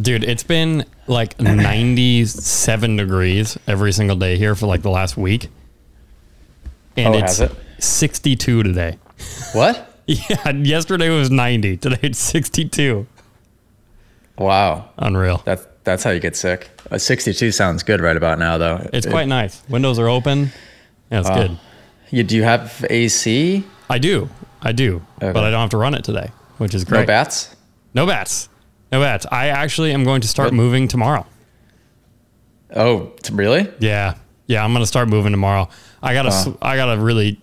Dude, it's been like 97 degrees every single day here for like the last week. And Oh, it's it? 62 today. What? Yeah, yesterday was 90. Today it's 62. Wow. Unreal. That's that's how you get sick. A 62 sounds good right about now, though. It's It- quite nice. Windows are open. Yeah, it's uh, good. You, do you have AC? I do. I do. Okay. But I don't have to run it today, which is great. No bats? No bats. No bats. I actually am going to start moving tomorrow. Oh, really? Yeah. Yeah, I'm going to start moving tomorrow. I got a s I got a really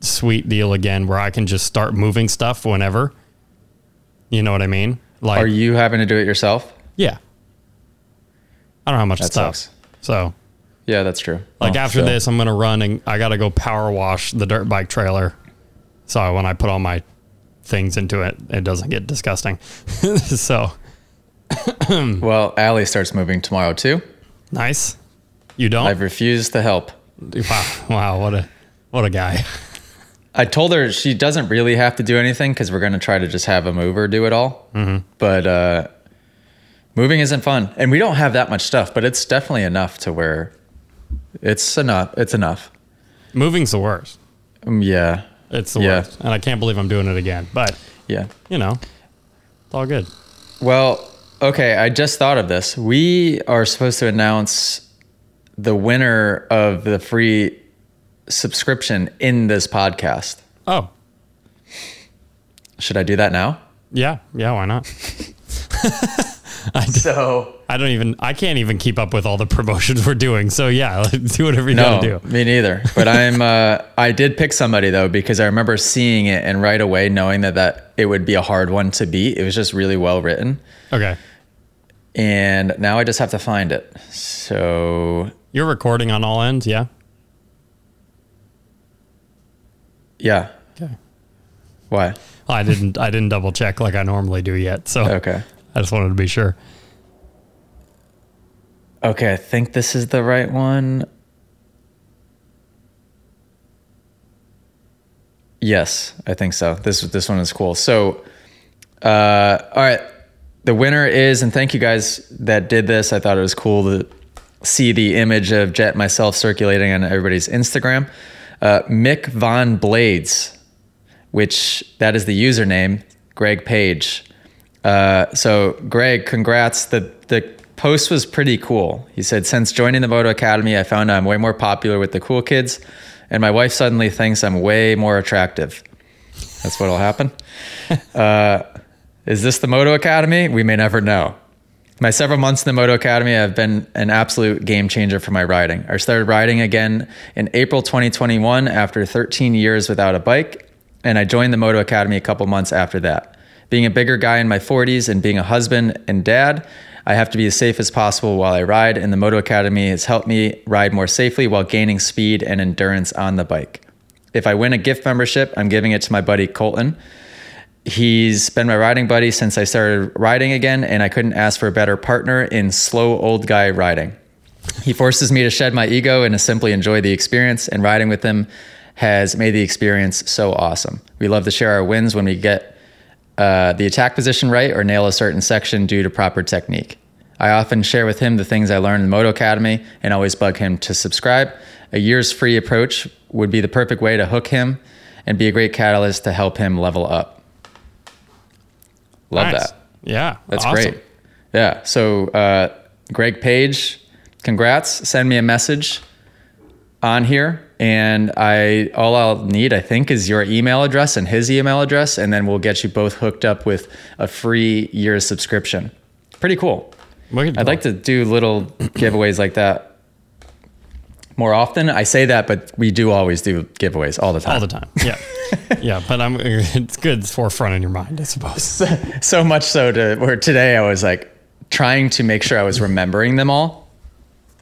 sweet deal again where I can just start moving stuff whenever. You know what I mean? Like Are you having to do it yourself? Yeah. I don't have much That stuff. sucks. So, Yeah, that's true. like Oh, after so- this, I'm going to run and I got to go power wash the dirt bike trailer. So when I put all my things into it, it doesn't get disgusting. so, Well, Allie starts moving tomorrow too. nice. You don't? I've refused to help. wow. Wow. What a, what a guy. I told her she doesn't really have to do anything because we're going to try to just have a mover do it all. Mm-hmm. But uh, moving isn't fun, and we don't have that much stuff. But it's definitely enough to where it's enough. It's enough. Moving's the worst. Um, yeah, It's the Yeah. worst. And I can't believe I'm doing it again. But, yeah. you know, it's all good. Well, okay. I just thought of this. We are supposed to announce the winner of the free subscription in this podcast. Oh, Should I do that now? yeah. Yeah. Why not? I, d- So I don't even, I can't even keep up with all the promotions we're doing. So, yeah, do whatever you No, gotta do. me neither. But I'm uh, I did pick somebody though because I remember seeing it and right away knowing that that it would be a hard one to beat. It was just really well written, Okay. and now I just have to find it. So You're recording on all ends. Yeah. yeah, Okay. why? I didn't, I didn't double check like I normally do yet. So Okay, I just wanted to be sure. okay. I think this is the right one. Yes, I think so. This this one is cool. So, uh, all right, the winner is, and thank you guys that did this. I thought it was cool to see the image of Jett myself circulating on everybody's Instagram. Uh, Mick Von Blades, which that is the username, Greg Page. Uh, so, Greg, congrats. The the post was pretty cool. He said, "Since joining the Moto Academy, I found I'm way more popular with the cool kids, and my wife suddenly thinks I'm way more attractive." That's what'll happen. Uh, is this the Moto Academy? We may never know. My several months in the Moto Academy have been an absolute game changer for my riding. I started riding again in April 2021 after 13 years without a bike, and I joined the Moto Academy a couple months after that. Being a bigger guy in my 40s and being a husband and dad, I have to be as safe as possible while I ride, and the Moto Academy has helped me ride more safely while gaining speed and endurance on the bike. If I win a gift membership, I'm giving it to my buddy Colton. He's been my riding buddy since I started riding again, and I couldn't ask for a better partner in slow old guy riding. He forces me to shed my ego and to simply enjoy the experience, and riding with him has made the experience so awesome. We love to share our wins when we get uh, the attack position right or nail a certain section due to proper technique. I often share with him the things I learned in Moto Academy and always bug him to subscribe. A year's free approach would be the perfect way to hook him and be a great catalyst to help him level up. Love Nice. that. Yeah. That's awesome. great. Yeah. So, uh, Greg Page, congrats. Send me a message on here. And I all I'll need, I think, is your email address and his email address, and then we'll get you both hooked up with a free year subscription. Pretty cool. I'd like to do little giveaways like that more often. I say that, but we do always do giveaways all the time. all the time. Yeah. yeah. But I'm, it's good. It's forefront in your mind, I suppose. so much so to where today I was like trying to make sure I was remembering them all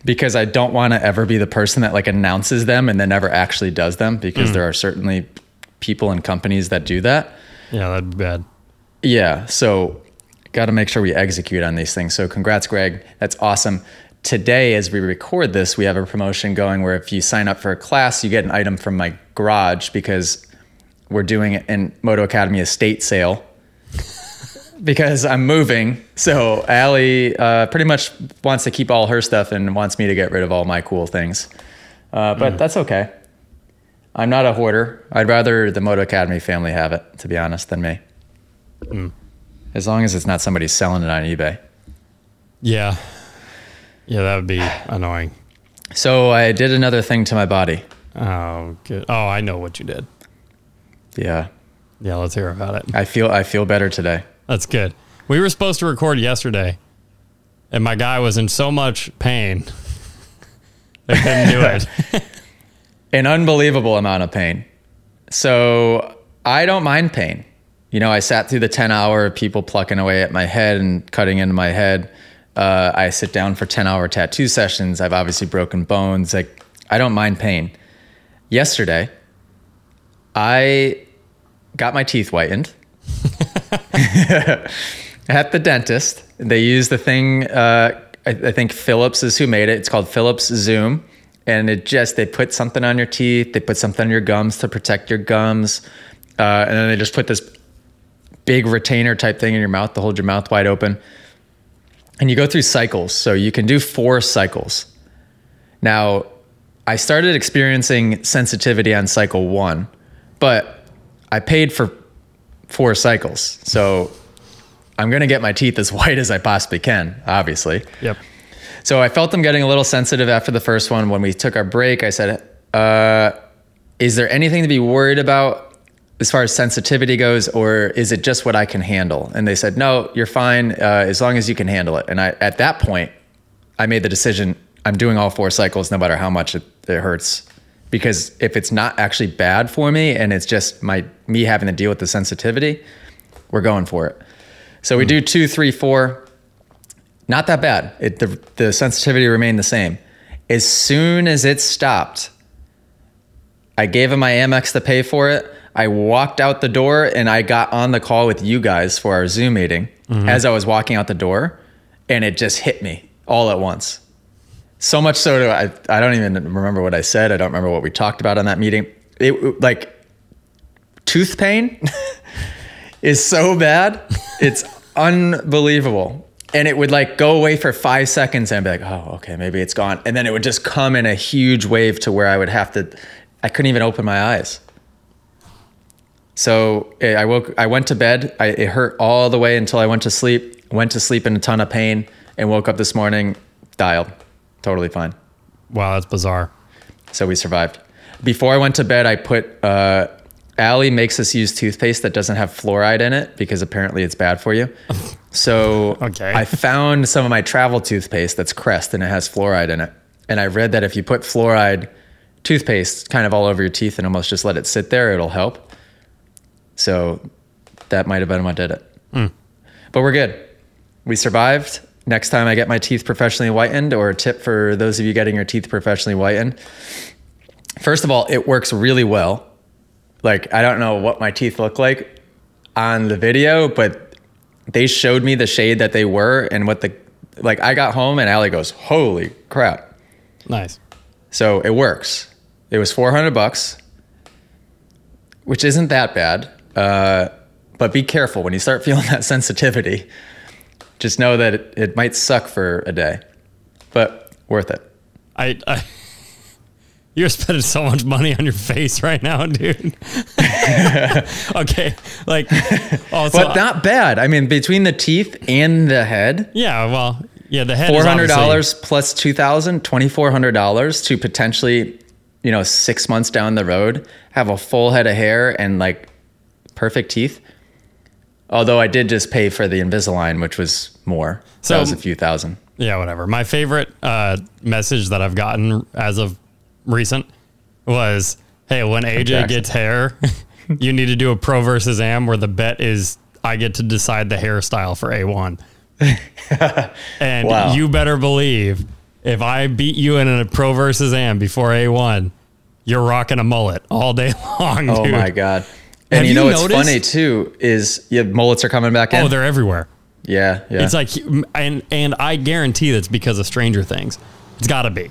because I don't want to ever be the person that like announces them and then never actually does them because mm. there are certainly people and companies that do that. Yeah. That'd be bad. Yeah, so got to make sure we execute on these things. So congrats Greg. That's awesome. Today as we record this, we have a promotion going where if you sign up for a class, you get an item from my garage because we're doing an Moto Academy estate sale because I'm moving. So Allie uh, pretty much wants to keep all her stuff and wants me to get rid of all my cool things. Uh, but that's okay. I'm not a hoarder. I'd rather the Moto Academy family have it, to be honest, than me. As long as it's not somebody selling it on eBay. Yeah. Yeah, that would be annoying. So I did another thing to my body. Oh, good. Oh, I know what you did. Yeah, Yeah, let's hear about it. I feel I feel better today. That's good. We were supposed to record yesterday, and my guy was in so much pain. They couldn't do it. An unbelievable amount of pain. So I don't mind pain. You know, I sat through the 10 hour of people plucking away at my head and cutting into my head. Uh, I sit down for 10 hour tattoo sessions. I've obviously broken bones. Like, I don't mind pain. Yesterday, I got my teeth whitened at the dentist. They use the thing, uh, I, I think Philips is who made it. It's called Philips Zoom. And it just, they put something on your teeth, they put something on your gums to protect your gums. Uh, and then they just put this big retainer type thing in your mouth to hold your mouth wide open. And you go through cycles. So you can do four cycles. Now, I started experiencing sensitivity on cycle one, but I paid for four cycles. So I'm going to get my teeth as white as I possibly can, obviously. Yep. So I felt them getting a little sensitive after the first one. When we took our break, I said, uh, Is there anything to be worried about as far as sensitivity goes, or is it just what I can handle? And they said, No, you're fine uh, as long as you can handle it. And I, at that point, I made the decision I'm doing all four cycles no matter how much it, it hurts. Because if it's not actually bad for me and it's just my me having to deal with the sensitivity, we're going for it. So we hmm. do two, three, four not that bad. It, the, the sensitivity remained the same. As soon as it stopped, I gave him my Amex to pay for it. I walked out the door and I got on the call with you guys for our Zoom meeting mm-hmm. as I was walking out the door, and it just hit me all at once. So much so that I, I don't even remember what I said. I don't remember what we talked about on that meeting. It like tooth pain is so bad. It's unbelievable. And it would like go away for five seconds and be like, oh, okay, maybe it's gone. And then it would just come in a huge wave to where I would have to, I couldn't even open my eyes. So eh, I woke, I went to bed. I, it hurt all the way until I went to sleep, went to sleep in a ton of pain and woke up this morning, dialed, totally fine. Wow, that's bizarre. So we survived. Before I went to bed, I put, uh, Allie makes us use toothpaste that doesn't have fluoride in it because apparently it's bad for you. So Okay. I found some of my travel toothpaste that's Crest and it has fluoride in it. And I read that if you put fluoride toothpaste kind of all over your teeth and almost just let it sit there, it'll help. So that might have been what did it. But we're good. We survived. Next time I get my teeth professionally whitened, or a tip for those of you getting your teeth professionally whitened. First of all, it works really well. Like, I don't know what my teeth look like on the video, but they showed me the shade that they were and what the, like, I got home and Allie goes, Holy crap. Nice. So it works. It was 400 bucks, which isn't that bad. Uh, but be careful when you start feeling that sensitivity. Just know that it, it might suck for a day, but worth it. I, I you're spending so much money on your face right now, dude. okay, like oh, also, But not bad. I mean, between the teeth and the head, yeah. Well, yeah. The head four hundred dollars plus two thousand, twenty four hundred dollars to potentially, you know, six months down the road, have a full head of hair and like perfect teeth. Although I did just pay for the Invisalign, which was more. So that was a few thousand. Yeah, whatever. My favorite uh, message that I've gotten as of recent was, "Hey, when AJ gets hair, you need to do a pro versus am where the bet is I get to decide the hairstyle for A1." and Wow. you better believe if I beat you in a pro versus am before A1, you're rocking a mullet all day long. Oh dude. my god! And Have you know you what's noticed- funny too is yeah, mullets are coming back in. Oh, they're everywhere. yeah, yeah. It's like, and and I guarantee that's because of Stranger Things. It's got to be.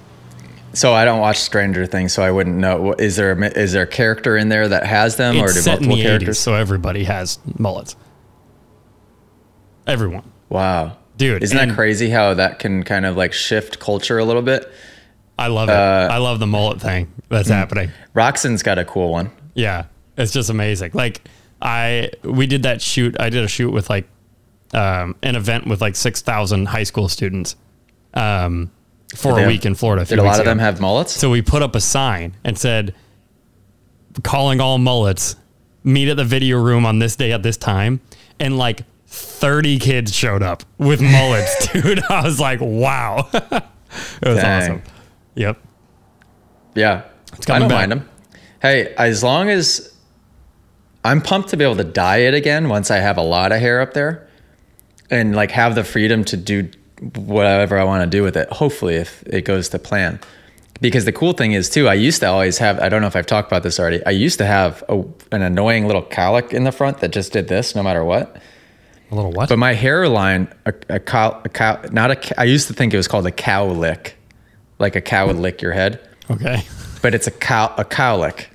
so I don't watch Stranger Things, so I wouldn't know. Is there a, is there a character in there that has them, or do set in multiple the 80s, characters? so everybody has mullets. Everyone. Wow. Dude, Isn't that crazy how that can kind of like shift culture a little bit? I love it. Uh, I love the mullet thing that's hmm. happening. Roczen's got a cool one. Yeah, it's just amazing. Like I, we did that shoot. I did a shoot with like um, an event with like six thousand high school students um, for They a have- week in Florida. Did a lot of them have mullets? So we put up a sign and said, calling all mullets, meet at the video room on this day at this time. And like 30 kids showed up with mullets, dude. I was like, wow. it was Dang. awesome. Yep. Yeah. I coming don't back. mind them. Hey, as long as I'm pumped to be able to dye it again once I have a lot of hair up there and like have the freedom to do whatever I want to do with it. Hopefully, if it goes to plan. Because the cool thing is, too, I used to always have, I don't know if I've talked about this already, I used to have a, an annoying little cowlick in the front that just did this no matter what. A little what? But my hairline, a, a cow, a cow, not a, I used to think it was called a cow lick, like a cow would lick your head, okay. but it's a cow, a cowlick.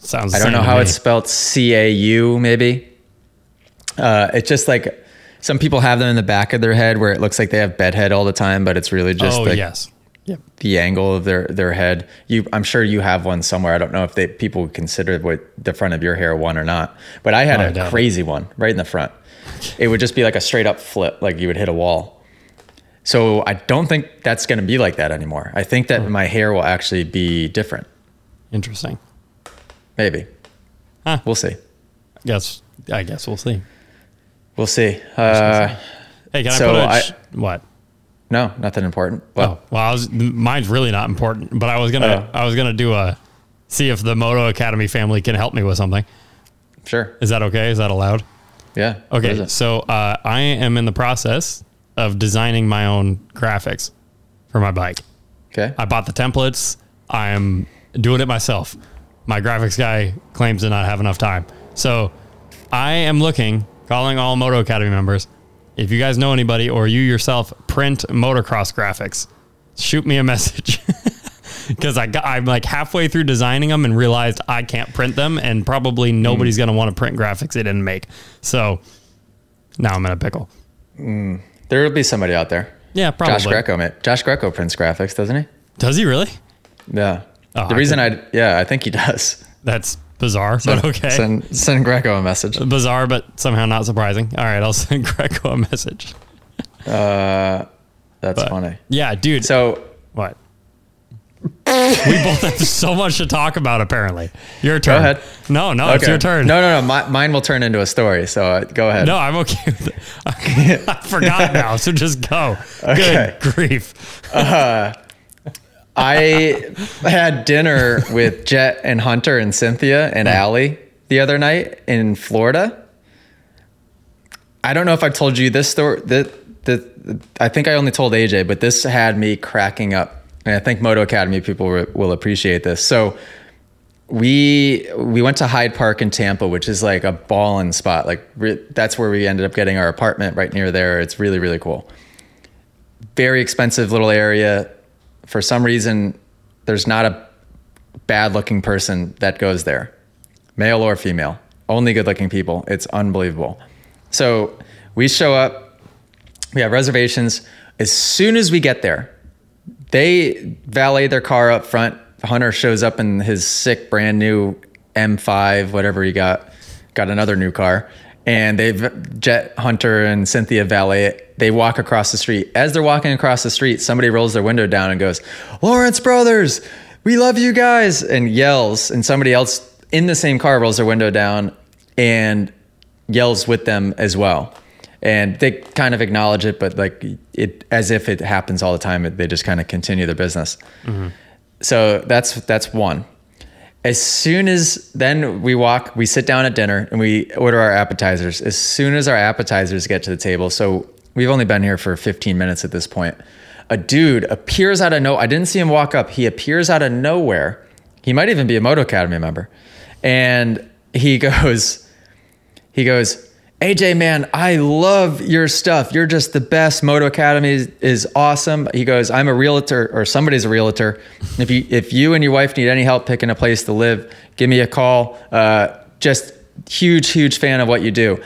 Sounds I don't know how me. it's spelled. C A U maybe. Uh, it's just like some people have them in the back of their head where it looks like they have bedhead all the time, but it's really just Oh, like yes. Yep. the angle of their their head. You, I'm sure you have one somewhere. I don't know if they people would consider what the front of your hair one or not, but I had Oh, I a doubt it. crazy one right in the front. It would just be like a straight up flip, like you would hit a wall. So I don't think that's going to be like that anymore. I think that my hair will actually be different. Interesting. Maybe. Huh. We'll see. Guess, I guess we'll see. We'll see. Uh, Hey, can I put a, I- what? no, nothing important. Oh, Well, well, I was, mine's really not important, but I was gonna, Oh. I was gonna do a, see if the Moto Academy family can help me with something. sure. Is that okay? Is that allowed? Yeah. Okay, so uh, I am in the process of designing my own graphics for my bike. Okay. I bought the templates. I am doing it myself. My graphics guy claims to not have enough time. So I am looking, calling all Moto Academy members. If you guys know anybody or you yourself print motocross graphics, shoot me a message. Because I got, I'm like halfway through designing them and realized I can't print them, and probably mm. nobody's going to want to print graphics they didn't make. So now I'm in a pickle. Mm. There will be somebody out there. Yeah, probably. Josh Greco. Josh Greco prints graphics, doesn't he? Does he really? Yeah. Oh, the I reason I, yeah, I think he does. That's bizarre, but okay. Send send Greco a message. bizarre, but somehow not surprising. All right, I'll send Greco a message. Uh, that's But- funny. Yeah, dude. So what? we both have so much to talk about. Apparently, your turn. Go ahead. No, no, it's your turn. No, no, no. My, mine will turn into a story. So uh, go ahead. no, I'm okay with it. I forgot now, so just go. Okay. Good grief. I had dinner with Jett and Hunter and Cynthia and mm. Allie the other night in Florida. I don't know if I told you this story. That that I think I only told AJ, but this had me cracking up, and I think Moto Academy people will- will appreciate this. So we we went to Hyde Park in Tampa, which is like a ballin' spot. Like re- that's where we ended up getting our apartment right near there. It's really really cool. Very expensive little area. For some reason, there's not a bad looking person that goes there, male or female. Only good looking people. It's unbelievable. So we show up. We have reservations. As soon as we get there, they valet their car up front. Hunter shows up in his sick brand new M5, whatever he got, got another new car. And they've Jett Hunter and Cynthia valet. They walk across the street. As they're walking across the street, somebody rolls their window down and goes, Lawrence Brothers, we love you guys, and yells. And somebody else in the same car rolls their window down and yells with them as well. And they kind of acknowledge it, but like it as if it happens all the time. They just kind of continue their business. Mm-hmm. So that's that's one. As soon as then we walk, we sit down at dinner and we order our appetizers. As soon as our appetizers get to the table, so we've only been here for 15 minutes at this point. A dude appears out of no. I didn't see him walk up. He appears out of nowhere. He might even be a Moto Academy member, and he goes, he goes, AJ, man, I love your stuff. You're just the best. Moto Academy is, is awesome. He goes, I'm a realtor or somebody's a realtor. If you if you and your wife need any help picking a place to live, give me a call. Uh, just huge, huge fan of what you do.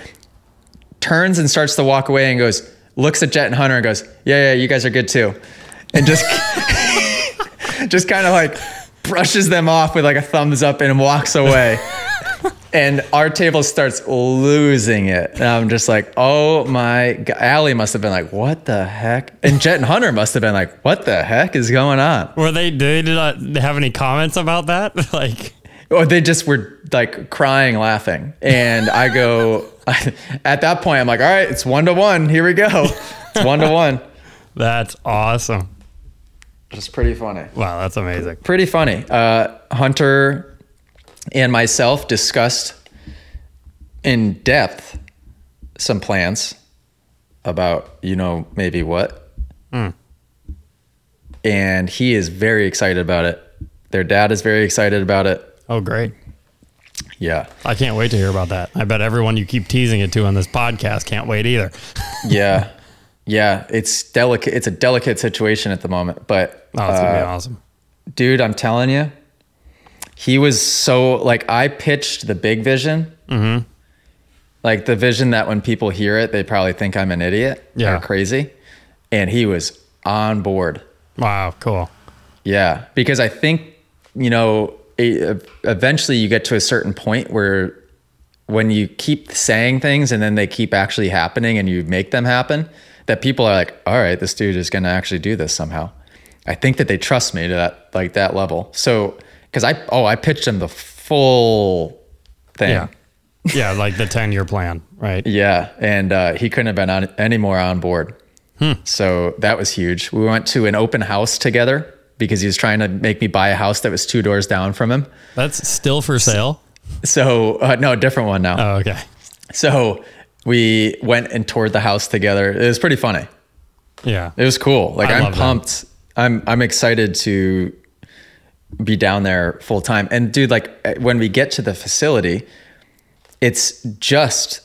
turns and starts to walk away and goes, looks at Jett and Hunter and goes, "Yeah, yeah, you guys are good too," and just just kind of like brushes them off with like a thumbs up and walks away. And our table starts losing it. And I'm just like, oh my God. Allie must have been like, what the heck? And Jett and Hunter must have been like, what the heck is going on? Were they did they not have any comments about that? like Or they just were like crying, laughing. And I go, at that point, I'm like, all right, it's one to one. Here we go. It's one to one. that's awesome. It's pretty funny. Wow, that's amazing. Pretty funny. Uh, Hunter and myself discussed in depth some plans about, you know, maybe what. And he is very excited about it. Their dad is very excited about it. Oh, great. Yeah. I can't wait to hear about that. I bet everyone you keep teasing it to on this podcast can't wait either. Yeah. yeah. It's delicate. It's a delicate situation at the moment, but Oh, it's gonna be uh, awesome. dude, I'm telling you, he was so like I pitched the big vision, mm-hmm. like the vision that when people hear it, they probably think I'm an idiot Yeah. or crazy, and he was on board. Wow, cool. Yeah, because I think you know eventually you get to a certain point where when you keep saying things and then they keep actually happening and you make them happen, that people are like, all right, this dude is going to actually do this somehow. I think that they trust me to that like that level. So because I oh I pitched him the full thing. Yeah. Yeah, like the 10 year plan, right? Yeah, and uh, he couldn't have been on, any more on board. So that was huge. We went to an open house together because he was trying to make me buy a house that was two doors down from him. That's still for sale. So uh, no, a different one now. Oh, okay. So we went and toured the house together. It was pretty funny. Yeah. It was cool. Like I them. pumped. I'm I'm excited to be down there full time. And dude, like when we get to the facility, it's just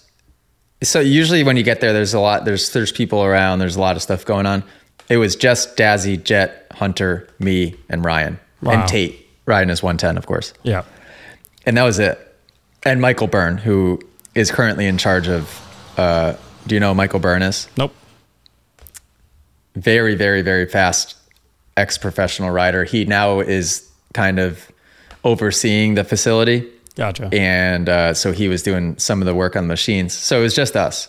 so usually when you get there, there's a lot. There's there's people around. There's a lot of stuff going on. It was just Dazzy, Jett, Hunter, me, and Ryan, Wow. and Tate. Ryan is 110, of course, Yeah. and that was it. And Michael Byrne, who is currently in charge of. Uh, do you know Michael Byrne is? Nope. very, very, very fast ex professional rider. He now is kind of overseeing the facility. Gotcha. And uh, so he was doing some of the work on the machines. So it was just us.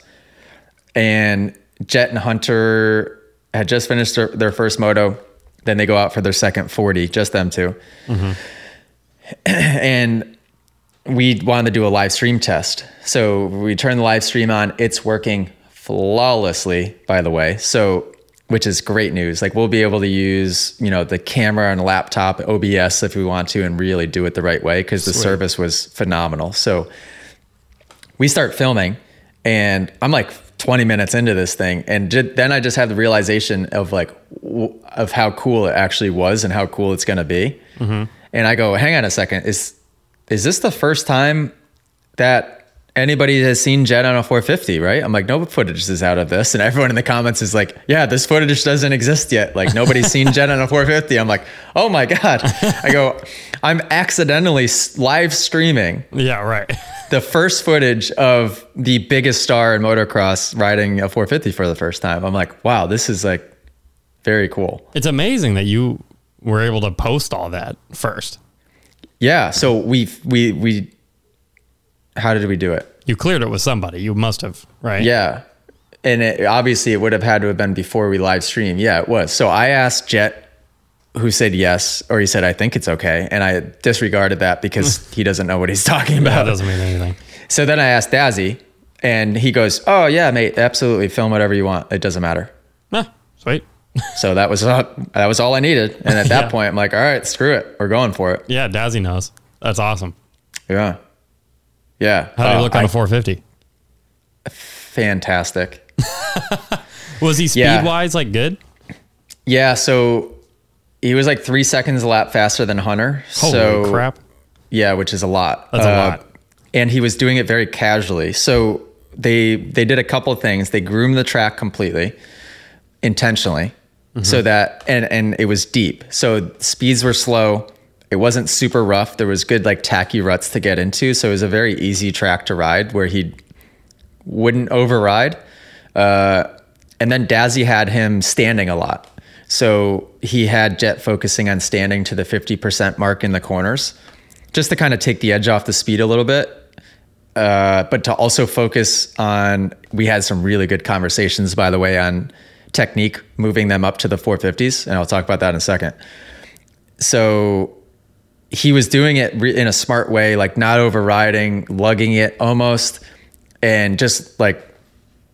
And Jett and Hunter had just finished their, their first moto. Then they go out for their second 40, just them 2 and we wanted to do a live stream test. So we turn the live stream on. It's working flawlessly, by the way. So, which is great news. Like we'll be able to use, you know, the camera and laptop OBS if we want to and really do it the right way because the service was phenomenal. So we start filming and I'm like 20 minutes into this thing. And ju- then I just had the realization of like, w- of how cool it actually was and how cool it's going to be. Mm-hmm. And I go, hang on a second. Is, is this the first time that anybody has seen Jett on a 450, right? I'm like, no footage is out of this. And everyone in the comments is like, yeah, this footage doesn't exist yet. Like nobody's seen Jett on a 450. I'm like, oh my God. I go, I'm accidentally live streaming yeah, right. the first footage of the biggest star in motocross riding a 450 for the first time. I'm like, wow, this is like very cool. It's amazing that you were able to post all that first. Yeah. So we, we, we, how did we do it? You cleared it with somebody. You must have, right? Yeah. And it, obviously it would have had to have been before we live stream. Yeah, it was. So I asked Jett, who said yes, or he said, I think it's okay. And I disregarded that because he doesn't know what he's talking That about. doesn't mean anything. So then I asked Dazzy, and he goes, Oh, yeah, mate, absolutely. Film whatever you want. It doesn't matter. Ah, sweet. So that was all, that was all I needed. And at that Yeah. point, I'm like, all right, screw it. We're going for it. Yeah, Dazzy knows. That's awesome. Yeah. Yeah. How do you Uh, look on I- a 450? fantastic. Was he speed Yeah. wise like good? Yeah. So he was like three seconds a lap faster than Hunter. Holy so crap. Yeah, which is a lot. Uh, That's a lot. And he was doing it very casually. So they they did a couple of things. They groomed the track completely, intentionally, Mm-hmm. so that and and it was deep. So speeds were slow. It wasn't super rough. There was good like tacky ruts to get into. So it was a very easy track to ride where he wouldn't override. Uh, and then Dazzy had him standing a lot. So he had Jett focusing on standing to the 50% mark in the corners, just to kind of take the edge off the speed a little bit. Uh, but to also focus on, we had some really good conversations, by the way, on technique, moving them up to the 450s. And I'll talk about that in a second. So he was doing it re- in a smart way, like not overriding, lugging it almost, and just like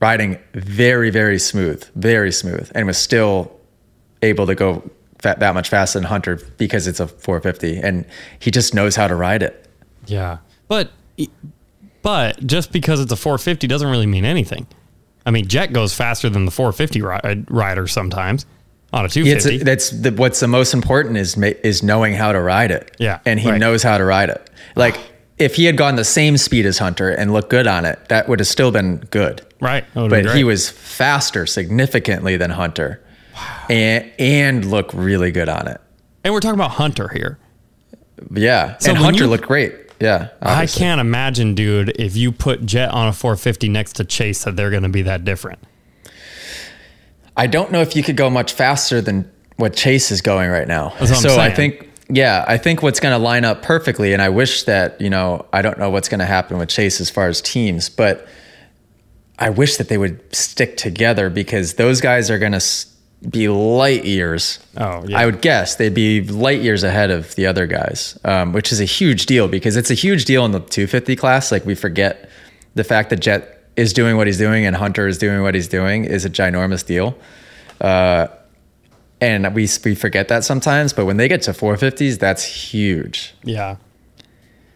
riding very, very smooth, very smooth, and was still able to go that, that much faster than Hunter because it's a 450, and he just knows how to ride it. Yeah, but but just because it's a 450 doesn't really mean anything. I mean, Jett goes faster than the 450 ri- uh, rider sometimes on a 250. It's, that's the, what's the most important is is knowing how to ride it. Yeah, and he right. knows how to ride it. Like ah. if he had gone the same speed as Hunter and looked good on it, that would have still been good. right. But he was faster significantly than Hunter, and and look really good on it. and we're talking about Hunter here. Yeah, So and Hunter you- looked great. Yeah, I can't imagine, dude, if you put Jett on a 450 next to Chase, that they're going to be that different. I don't know if you could go much faster than what Chase is going right now. That's what I'm so I think, yeah, I think what's going to line up perfectly, and I wish that you know, I don't know what's going to happen with Chase as far as teams, but I wish that they would stick together because those guys are going to be light years. Oh, yeah. I would guess they'd be light years ahead of the other guys, um, which is a huge deal because it's a huge deal in the 250 class. Like we forget the fact that Jett is doing what he's doing and Hunter is doing what he's doing is a ginormous deal. Uh, and we we forget that sometimes, but when they get to 450s, that's huge. Yeah.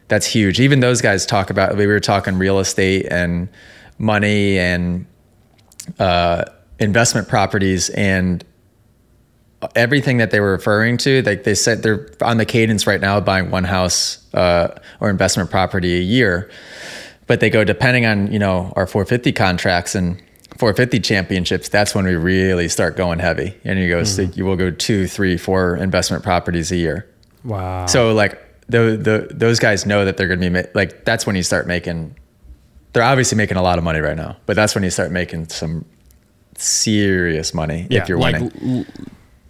That's huge. Even those guys talk about. We were talking real estate and money and uh, investment properties and everything that they were referring to. Like they said, they're on the cadence right now, buying one house uh, or investment property a year. But they go depending on you know our 450 contracts and 450 championships. That's when we really start going heavy. And you go, mm-hmm. so you will go two, three, four investment properties a year. Wow. So like the the those guys know that they're going to be ma- like that's when you start making. They're obviously making a lot of money right now, but that's when you start making some serious money if you're like winning. l-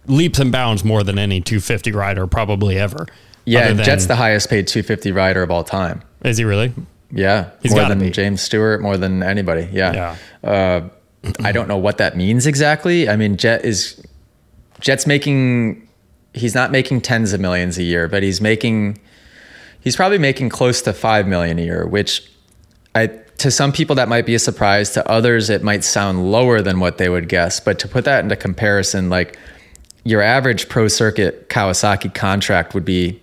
leaps and bounds more than any 250 rider probably ever. yeah, than- Jett's the highest paid 250 rider of all time. Is he really? Yeah, He's more than be. James Stewart, more than anybody. Yeah. Yeah. Uh, I don't know what that means exactly. I mean, Jett is Jett's making. He's not making tens of millions a year, but he's making. He's probably making close to five million a year, which, I to some people that might be a surprise. To others, it might sound lower than what they would guess. But to put that into comparison, like your average pro circuit Kawasaki contract would be.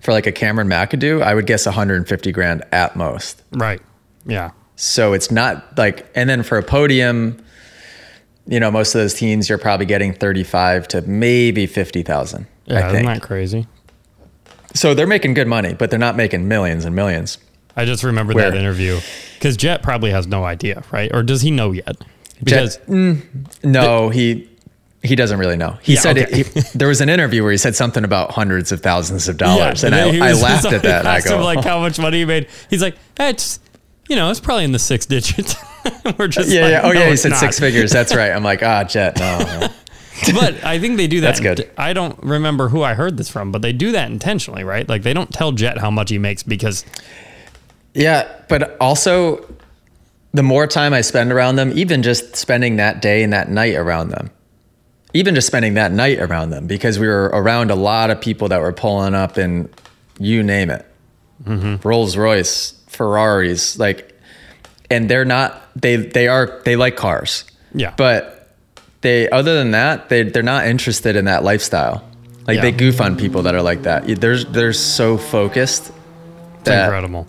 For like a Cameron McAdoo, I would guess 150 grand at most. Right. Yeah. So it's not like, and then for a podium, you know, most of those teams you're probably getting 35 to maybe 50,000. Yeah. I Isn't think. that crazy? so they're making good money, but they're not making millions and millions. I just remembered Where? that interview because Jett probably has no idea, right? Or does he know yet? Because Jett, no, he he doesn't really know. He Yeah, said okay. it, he, there was an interview where he said something about hundreds of thousands of dollars, Yeah, and I, he I laughed at that. and I go, him like how much money he made. He's like, eh, it's you know, it's probably in the six digits. We're just yeah, like, yeah. Oh, "No, yeah. He said not." six figures. That's right. I'm like, ah, Jett. No, no. but I think they do that. That's good. I don't remember who I heard this from, but they do that intentionally, right? Like they don't tell Jett how much he makes because Yeah, but also the more time I spend around them, even just spending that day and that night around them, even just spending that night around them, because we were around a lot of people that were pulling up and you name it, mm-hmm. Rolls Royce, Ferraris, like, and they're not they they are they like cars, yeah, but they other than that they they're not interested in that lifestyle. Like Yeah. they goof on people that are like that. They're they're so focused it's incredible.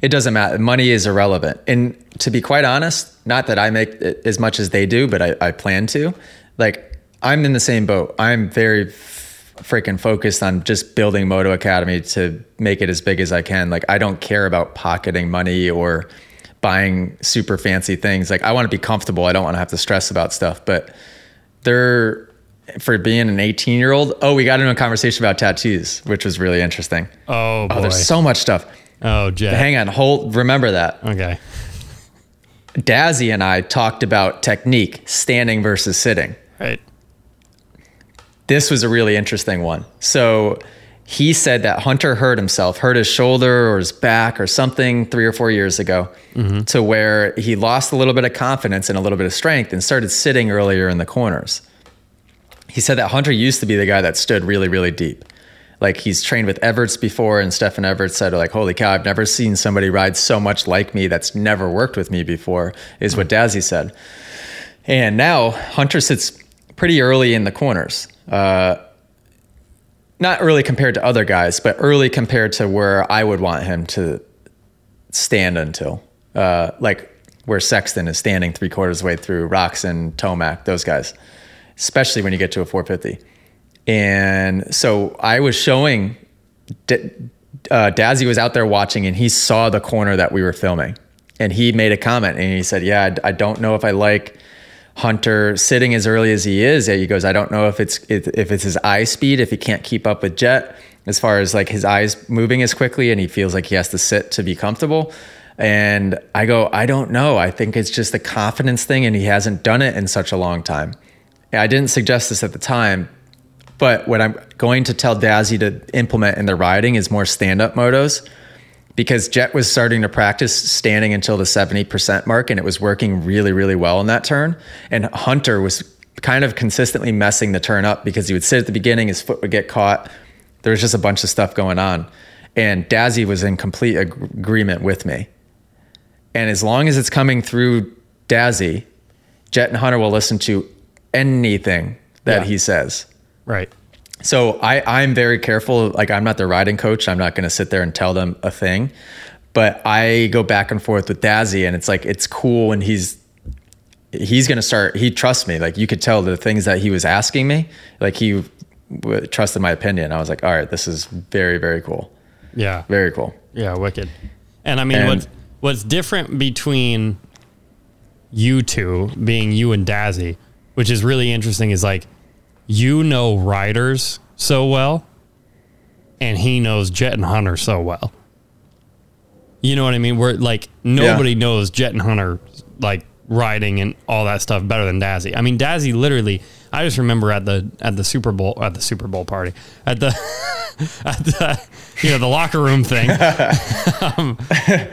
it doesn't matter. Money is irrelevant. And to be quite honest, not that I make as much as they do, but I, I plan to. Like, I'm in the same boat. I'm very f- freaking focused on just building Moto Academy to make it as big as I can. Like, I don't care about pocketing money or buying super fancy things. Like, I want to be comfortable. I don't want to have to stress about stuff. But they're, for being an 18 year old, oh, we got into a conversation about tattoos, which was really interesting. Oh boy. Oh, there's so much stuff. oh Jett. Hang on, hold. Remember that. okay. Dazzy and I talked about technique, standing versus sitting. Right. This was a really interesting one. So he said that Hunter hurt himself, hurt his shoulder or his back or something three or four years ago, mm-hmm. to where he lost a little bit of confidence and a little bit of strength and started sitting earlier in the corners. He said that Hunter used to be the guy that stood really, really deep. Like he's trained with Everts before, and Stefan Everts said, like, holy cow, I've never seen somebody ride so much like me that's never worked with me before, is what mm-hmm. Dazzy said. And now Hunter sits pretty early in the corners. Uh, not early compared to other guys, but early compared to where I would want him to stand until. Uh, like where Sexton is standing three quarters of the way through, Roczen, Tomac, those guys, especially when you get to a 450. And so I was showing, D- uh, Dazzy was out there watching and he saw the corner that we were filming. And he made a comment and he said, Yeah, I, I don't know if I like Hunter sitting as early as he is. He goes, I don't know if it's if it's his eye speed, if he can't keep up with Jett as far as like his eyes moving as quickly and he feels like he has to sit to be comfortable. And I go, I don't know. I think it's just the confidence thing and he hasn't done it in such a long time. I didn't suggest this at the time, but what I'm going to tell Dazzy to implement in the riding is more stand up motos because Jett was starting to practice standing until the 70% mark and it was working really, really well in that turn. And Hunter was kind of consistently messing the turn up because he would sit at the beginning, his foot would get caught. There was just a bunch of stuff going on. And Dazzy was in complete ag- agreement with me. And as long as it's coming through Dazzy, Jett and Hunter will listen to anything that Yeah. he says. Right. So I, I'm very careful. Like I'm not their riding coach. I'm not going to sit there and tell them a thing. But I go back and forth with Dazzy, and it's like it's cool when he's he's going to start. He trusts me. Like you could tell the things that he was asking me. Like he w- trusted my opinion. I was like, all right, this is very very cool. Yeah. Very cool. Yeah, wicked. And I mean, And- what's what's different between you two being you and Dazzy, which is really interesting, is like you know riders so well, and he knows Jett and Hunter so well. You know what I mean? Where like nobody knows Jett and Hunter like riding and all that stuff better than Dazzy. I mean, Dazzy literally. I just remember at the at the Super Bowl at the Super Bowl party at the at the you know the locker room thing um,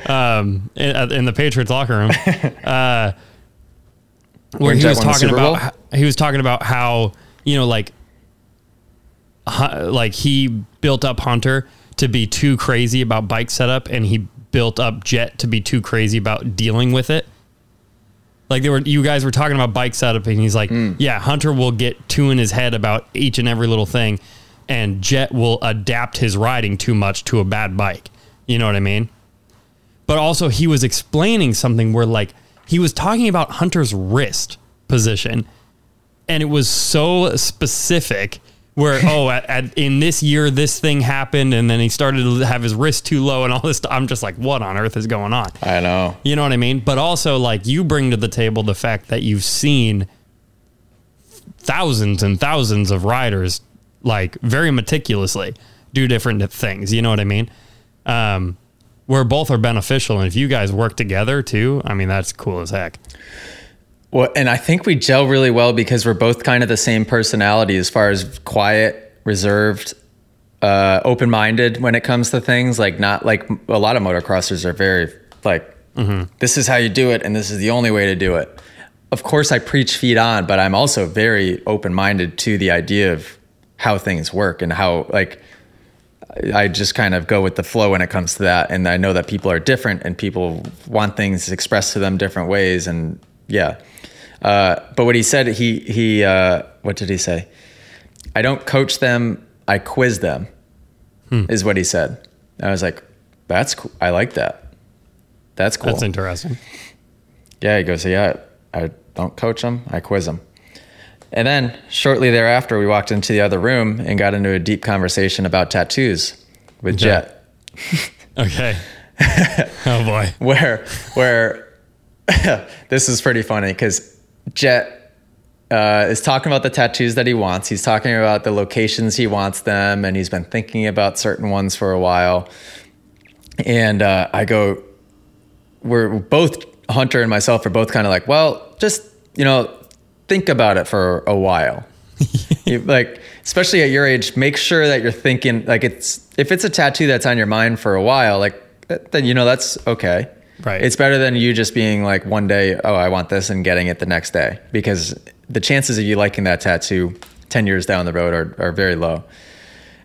um, in, in the Patriots locker room, uh, where he was talking about how- he was talking about how you know like like he built up Hunter to be too crazy about bike setup, and he built up Jett to be too crazy about dealing with it. Like they were, you guys were talking about bike setup, and he's like, hmm. "Yeah, Hunter will get too in his head about each and every little thing, and Jett will adapt his riding too much to a bad bike." You know what I mean? But also, he was explaining something where, like, he was talking about Hunter's wrist position, and it was so specific. Where oh, at, at, in this year this thing happened, and then he started to have his wrist too low, and all this. Stuff. I'm just like, what on earth is going on? I know. You know what I mean? But also, like, you bring to the table the fact that you've seen thousands and thousands of riders, like, very meticulously do different things. You know what I mean? Um, where both are beneficial. And if you guys work together too, I mean, that's cool as heck. Well, and I think we gel really well because we're both kind of the same personality as far as quiet, reserved, uh, open minded when it comes to things. Like, not like a lot of motocrossers are very like, this is how you do it, and this is the only way to do it. Of course, I preach feet on, but I'm also very open minded to the idea of how things work and how, like, I just kind of go with the flow when it comes to that. And I know that people are different and people want things expressed to them different ways. And yeah. Uh, but what he said, he, he, uh, what did he say? I don't coach them. I quiz them is what he said. I was like, that's cool. I like that. That's cool. That's interesting. Yeah, he goes, yeah, I don't coach them, I quiz them. And then shortly thereafter, we walked into the other room and got into a deep conversation about tattoos with Jett, Okay. oh boy. where where this is pretty funny because Jett uh, is talking about the tattoos that he wants. He's talking about the locations he wants them, and he's been thinking about certain ones for a while. And uh, I go, we're both Hunter and myself are both kind of like, well, just you know, think about it for a while. You- like, especially at your age, make sure that you're thinking like it's if it's a tattoo that's on your mind for a while, like then you know that's okay. Right. It's better than you just being like one day, oh, I want this, and getting it the next day, because the chances of you liking that tattoo ten years down the road are are very low.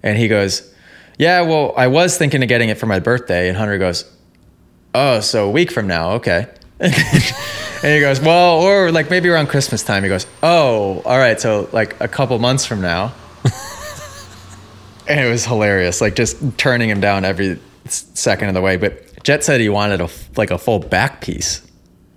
And he goes, Yeah, well, I was thinking of getting it for my birthday. And Hunter goes, Oh, so a week from now, okay. and he goes, Well, or like maybe around Christmas time. He goes, Oh, all right, so like a couple months from now. and it was hilarious, like just turning him down every second of the way. But Jett said he wanted a like a full back piece.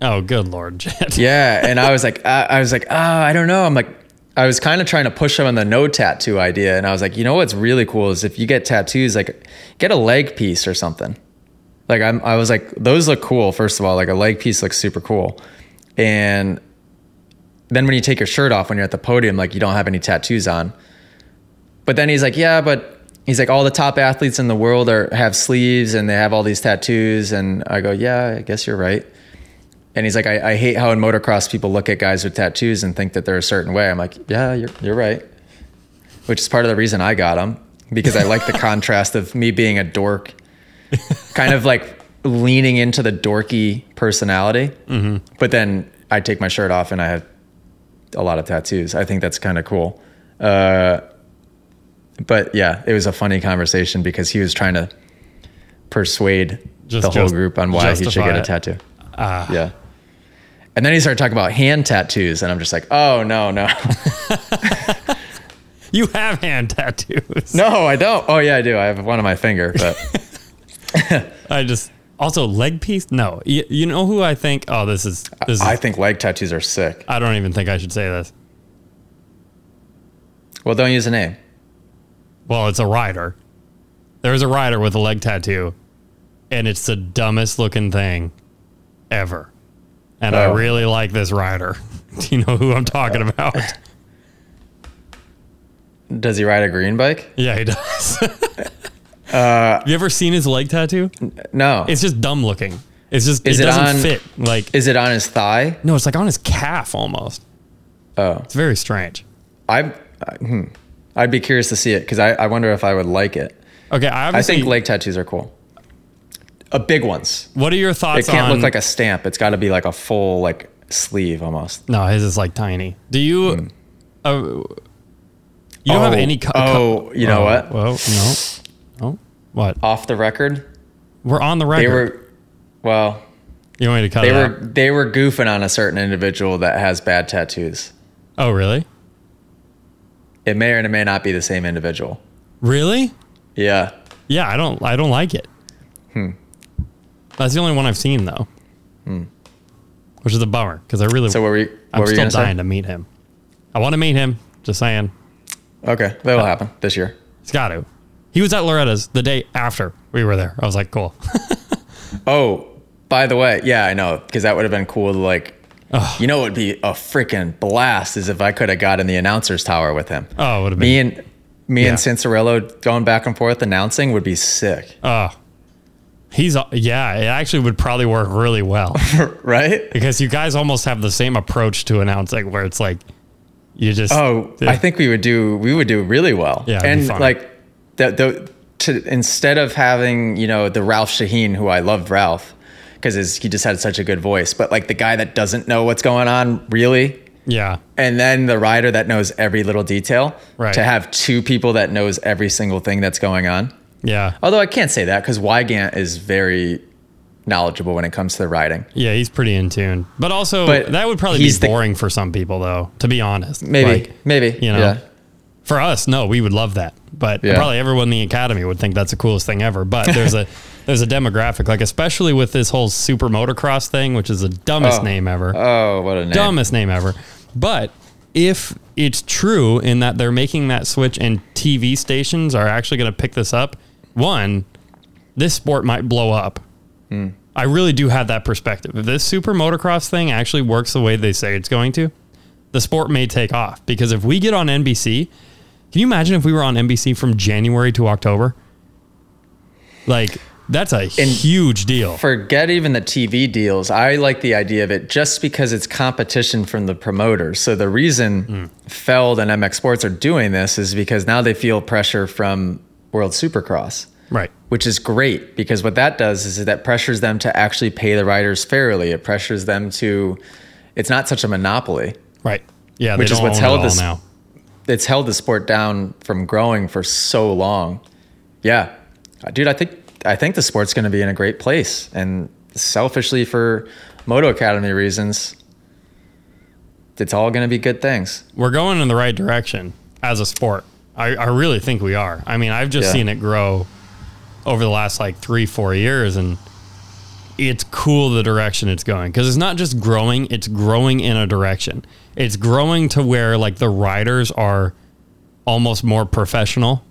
Oh, good lord, Jett. Yeah, and I was like, uh, I was like, oh, I don't know. I'm like, I was kind of trying to push him on the no tattoo idea, and I was like, you know what's really cool is if you get tattoos, like get a leg piece or something. Like I'm, I was like, those look cool. First of all, like a leg piece looks super cool, and then when you take your shirt off when you're at the podium, like you don't have any tattoos on. But then he's like, yeah, but he's like, all the top athletes in the world are have sleeves and they have all these tattoos, and I go, yeah, I guess you're right. And he's like, I, I hate how in motocross people look at guys with tattoos and think that they're a certain way. I'm like, yeah, you're, you're right. Which is part of the reason I got them because I like the contrast of me being a dork, kind of like leaning into the dorky personality. But then I take my shirt off and I have a lot of tattoos. I think that's kind of cool. Uh, but yeah, it was a funny conversation because he was trying to persuade Just the whole just group on why he should get a tattoo. Ah, Yeah. And then he started talking about hand tattoos, and I'm just like, oh no, no, You have hand tattoos. no, I don't. Oh yeah, I do. I have one on my finger, but I just also leg piece. No, you, you know who I think? Oh, this is this is. I I, think leg tattoos are sick. I don't even think I should say this. Well, don't use a name. Well, it's a rider. There's a rider with a leg tattoo, and it's the dumbest looking thing ever. And I Oh. really like this rider. Do you know who I'm talking about? Does he ride a green bike? Yeah, he does. Uh, Have you ever seen his leg tattoo? No. It's just dumb looking. It's just Is it it doesn't on- fit. Like Is it on his thigh? no, it's like on his calf almost. Oh, It's very strange. I. I- Hmm. I'd be curious to see it because I, I wonder if I would like it. Okay, I I think leg tattoos are cool. Uh, big ones. what are your thoughts? It can't on? look like a stamp. It's got to be like a full like sleeve almost. no, his is like tiny. Do you? Uh, you don't have. Oh, any. Co- oh, you know what? Well, no. Oh, what? Off the record, We're on the they record. were. Well, you want me to cut they were out? they were goofing on a certain individual that has bad tattoos. Oh, really? It may or it may not be the same individual. Really? Yeah. Yeah, I don't. I don't like it. Hmm. That's the only one I've seen though. Which is a bummer because I really. So what were you, what I'm were still say? dying to meet him. I want to meet him. Just saying. Okay, that'll happen this year. It's got to. He was at Loretta's the day after we were there. I was like, cool. Oh, by the way, yeah, I know because that would have been cool. To like, you know, it would be a freaking blast is if I could have got in the announcer's tower with him. Oh, it would have been. me and me Yeah. and Cianciarulo going back and forth announcing would be sick, Oh, he's uh, yeah. It actually would probably work really well right? because you guys almost have the same approach to announcing, where it's like you just. Oh, I think we would do we would do really well. Yeah, and like the the to instead of having you know the Ralph Sheheen, who I loved Ralph because he just had such a good voice, but like the guy that doesn't know what's going on really, yeah. and then the rider that knows every little detail. Right. To have two people that knows every single thing that's going on. Yeah. Although I can't say that because Weigandt is very knowledgeable when it comes to the riding. Yeah, he's pretty in tune. But also, But that would probably be he's the- boring for some people, though, to be honest. Maybe, Like, maybe, you know, yeah. for us, no, we would love that. But Yeah. probably everyone in the academy would think that's the coolest thing ever. But there's a there's a demographic, like especially with this whole super motocross thing, which is the dumbest Oh. name ever. Oh, what a name! dumbest name ever. But if it's true in that they're making that switch and TV stations are actually going to pick this up, one, this sport might blow up. Hmm. I really do have that perspective. If this super motocross thing actually works the way they say it's going to, the sport may take off. Because if we get on NBC, can you imagine if we were on NBC from January to October? Like, That's a huge deal. Forget even the TV deals. I like the idea of it just because it's competition from the promoters. So the reason Mm. Feld and MX Sports are doing this is because now they feel pressure from World Supercross, right. which is great because what that does is that pressures them to actually pay the riders fairly. It pressures them to. It's not such a monopoly. Right. Yeah. Which is what's held this- now. It's held the sport down from growing for so long. Yeah, Uh, dude, I think I think the sport's going to be in a great place, and selfishly for Moto Academy reasons, it's all going to be good things. We're going in the right direction as a sport. I, I really think we are. I mean, I've just Yeah. seen it grow over the last like three, four years, and it's cool the direction it's going because it's not just growing, it's growing in a direction. It's growing to where like the riders are almost more professional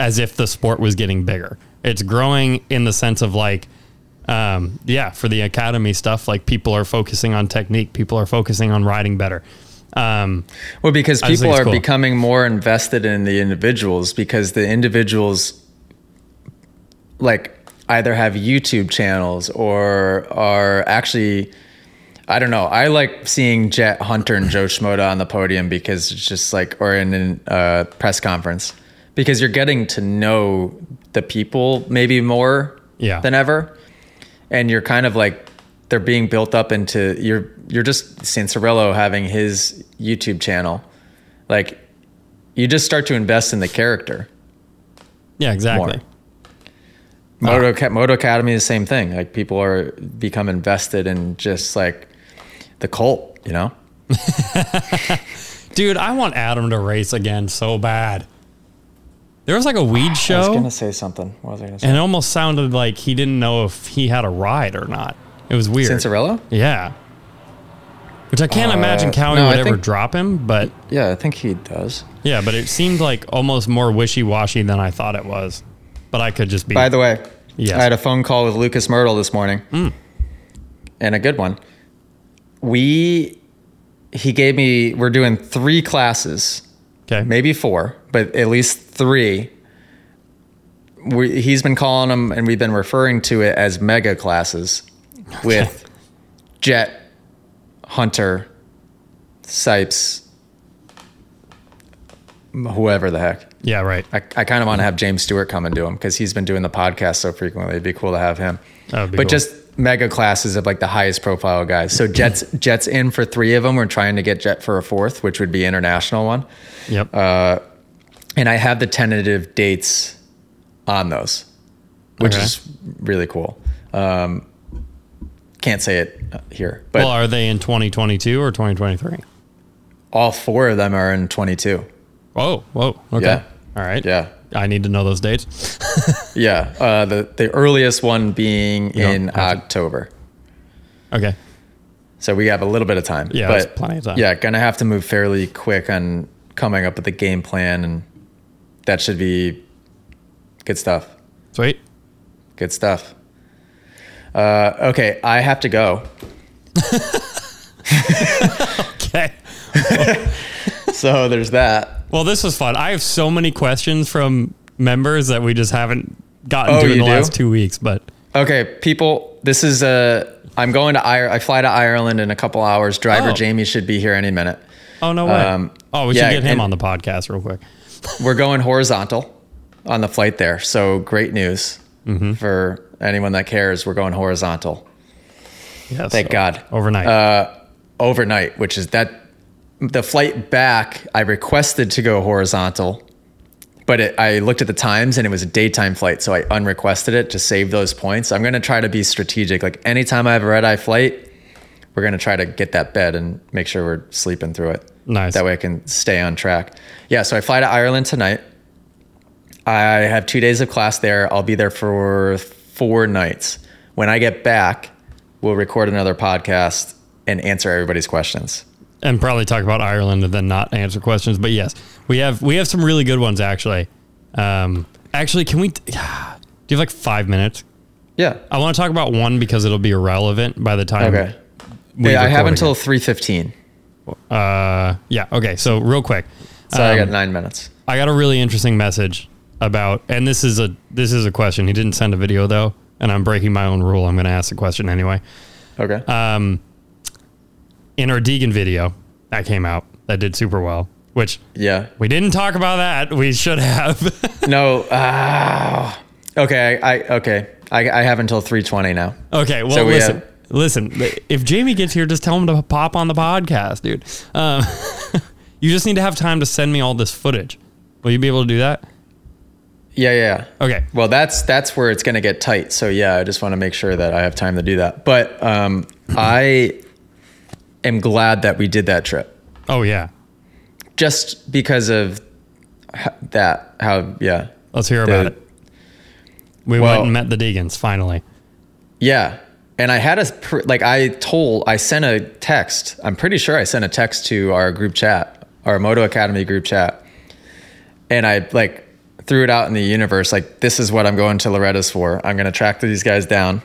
as if the sport was getting bigger. It's growing in the sense of like, um, yeah, for the academy stuff, like people are focusing on technique, people are focusing on riding better. Um, Well, because people are cool. becoming more invested in the individuals because the individuals like either have YouTube channels or are actually I don't know. I like seeing Jett Hunter and Joe Schmoda on the podium because it's just like or in a uh, press conference because you're getting to know the people maybe more Yeah. than ever and you're kind of like they're being built up into you're you're just Cianciarulo having his YouTube channel. Like you just start to invest in the character. yeah, exactly. More. Moto, uh, Ca- Moto Academy is the same thing. Like people are become invested in just like the cult, you know? Dude, I want Adam to race again so bad. There was like a weed show. I was gonna say something. What was I gonna say? and it almost sounded like he didn't know if he had a ride or not. It was weird. Cianciarulo? Yeah. Which I can't Uh, imagine Kawi no, would I ever think- drop him, but Yeah, I think he does. yeah, but it seemed like almost more wishy washy than I thought it was. But I could just be. By the way, Yes. I had a phone call with Lucas Myrtle this morning, and a good one. We, he gave me. We're doing three classes, okay. maybe four, but at least three. We, he's been calling them, and we've been referring to it as mega classes, with Jett, Hunter, Sipes, whoever the heck. Yeah, right. I, I kind of want to have James Stewart come and do them because he's been doing the podcast so frequently. It'd be cool to have him. But cool. just mega classes of like the highest profile guys. So Jett's Jett's in for three of them. We're trying to get Jett for a fourth, which would be international one. Yep. Uh, and I have the tentative dates on those, which Okay. is really cool. Um, can't say it uh, here, but well, are they in 2022 or 2023? all four of them are in 22. Whoa, whoa. Okay. Yeah. All right. Yeah. I need to know those dates. Yeah. Uh, the, the earliest one being in. October. Okay. So we have a little bit of time. Yeah, but plenty of time. Yeah, gonna have to move fairly quick on coming up with the game plan, and that should be good stuff. Sweet. Good stuff. Uh, okay, I have to go. Okay. So there's that. Well, this was fun. I have so many questions from members that we just haven't gotten Oh, to in the do? last two weeks, but Okay, people, this is uh I'm going to Ireland. I fly to Ireland in a couple hours. Driver Oh. Jamie should be here any minute. oh no way. Um, oh, we yeah, should get him on the podcast real quick. We're going horizontal on the flight there. So great news Mm-hmm. for anyone that cares. We're going horizontal. Yes. Thank God. Overnight. Uh, overnight, which is that the flight back, I requested to go horizontal, but it, I looked at the times and it was a daytime flight. So I unrequested it to save those points. I'm going to try to be strategic. Like anytime I have a red eye flight, we're going to try to get that bed and make sure we're sleeping through it. Nice. That way I can stay on track. Yeah. So I fly to Ireland tonight. I have two days of class there. I'll be there for four nights. When I get back, we'll record another podcast and answer everybody's questions. And probably talk about Ireland and then not answer questions. But yes, we have we have some really good ones actually. Um, actually, can we? Do you have like five minutes? Yeah. I want to talk about one because it'll be irrelevant by the time. Okay. Yeah, I have until three fifteen, Uh, yeah. Okay. So real quick, so I um, got nine minutes. I got a really interesting message about, and this is a this is a question. He didn't send a video though, and I'm breaking my own rule. I'm going to ask the question anyway. Okay. Um, in our Deegan video that came out, that did super well. Which yeah. we didn't talk about that. We should have. No. ah. okay. I, I okay. I, I have until 320 now. okay, well So we listen. have- Listen, if Jamie gets here, just tell him to pop on the podcast, dude. Um, you just need to have time to send me all this footage. Will you be able to do that? Yeah. Yeah. yeah. Okay. Well, that's that's where it's going to get tight. So yeah, I just want to make sure that I have time to do that. But um, I am glad that we did that trip, Oh yeah. just because of that. How yeah, Let's hear The- about it. We Well- went and met the Deegans finally. yeah. And I had a like I told I sent a text. I'm pretty sure I sent a text to our group chat, our Moto Academy group chat, and I like threw it out in the universe. Like this is what I'm going to Loretta's for. I'm going to track these guys down.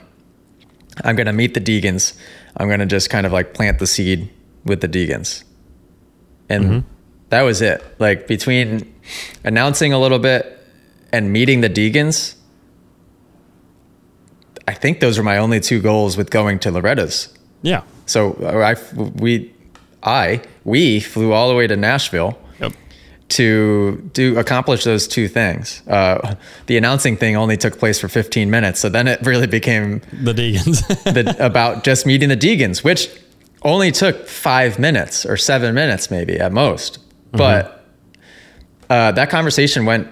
I'm going to meet the Deegans. I'm going to just kind of like plant the seed with the Deegans. And that was it. Like between announcing a little bit and meeting the Deegans, I think those were my only two goals with going to Loretta's. Yeah. So uh, I, we, I, we flew all the way to Nashville. To do accomplish those two things. Uh, the announcing thing only took place for 15 minutes, so then it really became The Deegans. the, about just meeting the Deegans, which only took five minutes or seven minutes, maybe at most. But uh, that conversation went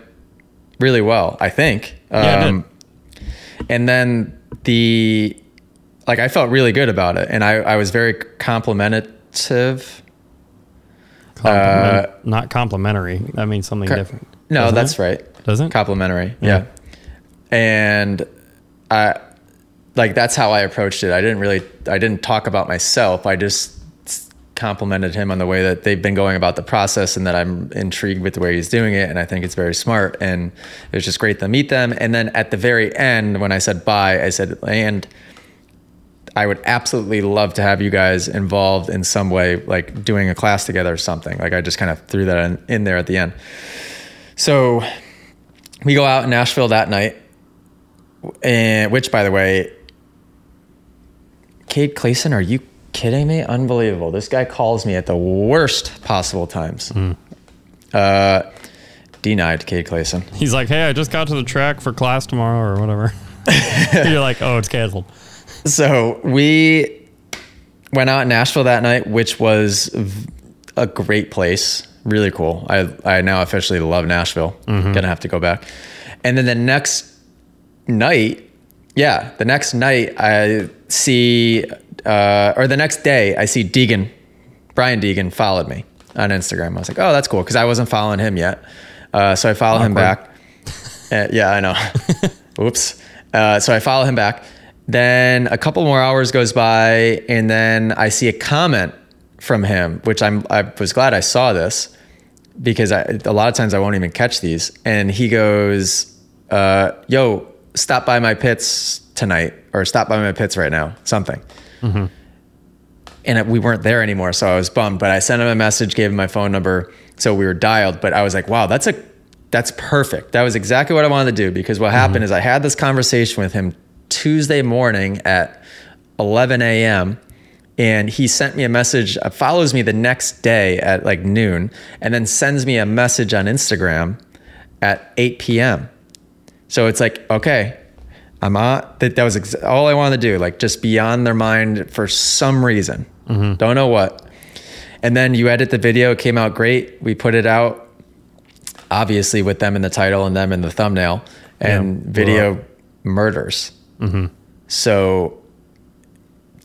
really well, I think. Yeah, Um, and then the like, I felt really good about it, and I, I was very complimentative. Compliment- uh, not complimentary. That means something different. No, that's it? right. Doesn't? complimentary Yeah. yeah. and i like that's how i approached it i didn't really i didn't talk about myself i just complimented him on the way that they've been going about the process and that i'm intrigued with the way he's doing it and i think it's very smart and it was just great to meet them and then at the very end when i said bye i said and I would absolutely love to have you guys involved in some way, like doing a class together or something. Like I just kind of threw that in, in there at the end. So we go out in Nashville that night, and which, by the way, Kate Clayson, are you kidding me? Unbelievable! This guy calls me at the worst possible times. Uh, denied, Kate Clayson. He's like, hey, I just got to the track for class tomorrow or whatever. You're like, oh, it's canceled. So we went out in Nashville that night, which was a great place. Really cool. I I now officially love Nashville. Gonna have to go back. And then the next night, yeah, the next night I see, uh, or the next day I see Deegan, Brian Deegan followed me on Instagram. I was like, oh, that's cool because I wasn't following him yet. Uh, so I follow him back. Uh, yeah, I know. Oops. Uh, so I follow him back. Then a couple more hours goes by, and then I see a comment from him, which I'm I was glad I saw this because I, a lot of times I won't even catch these. And he goes, uh, "Yo, stop by my pits tonight, or stop by my pits right now, something." And it, we weren't there anymore, so I was bummed. But I sent him a message, gave him my phone number, so we were dialed. But I was like, "Wow, that's a that's perfect. That was exactly what I wanted to do." Because what happened is I had this conversation with him Tuesday morning at 11 a.m. And he sent me a message, uh, follows me the next day at like noon, and then sends me a message on Instagram at 8 p.m. So it's like, okay, I'm on. That, that was ex- all I wanted to do, like just be on their mind for some reason. Don't know what. And then you edit the video, it came out great. We put it out, obviously, with them in the title and them in the thumbnail, and Yeah. video murders. So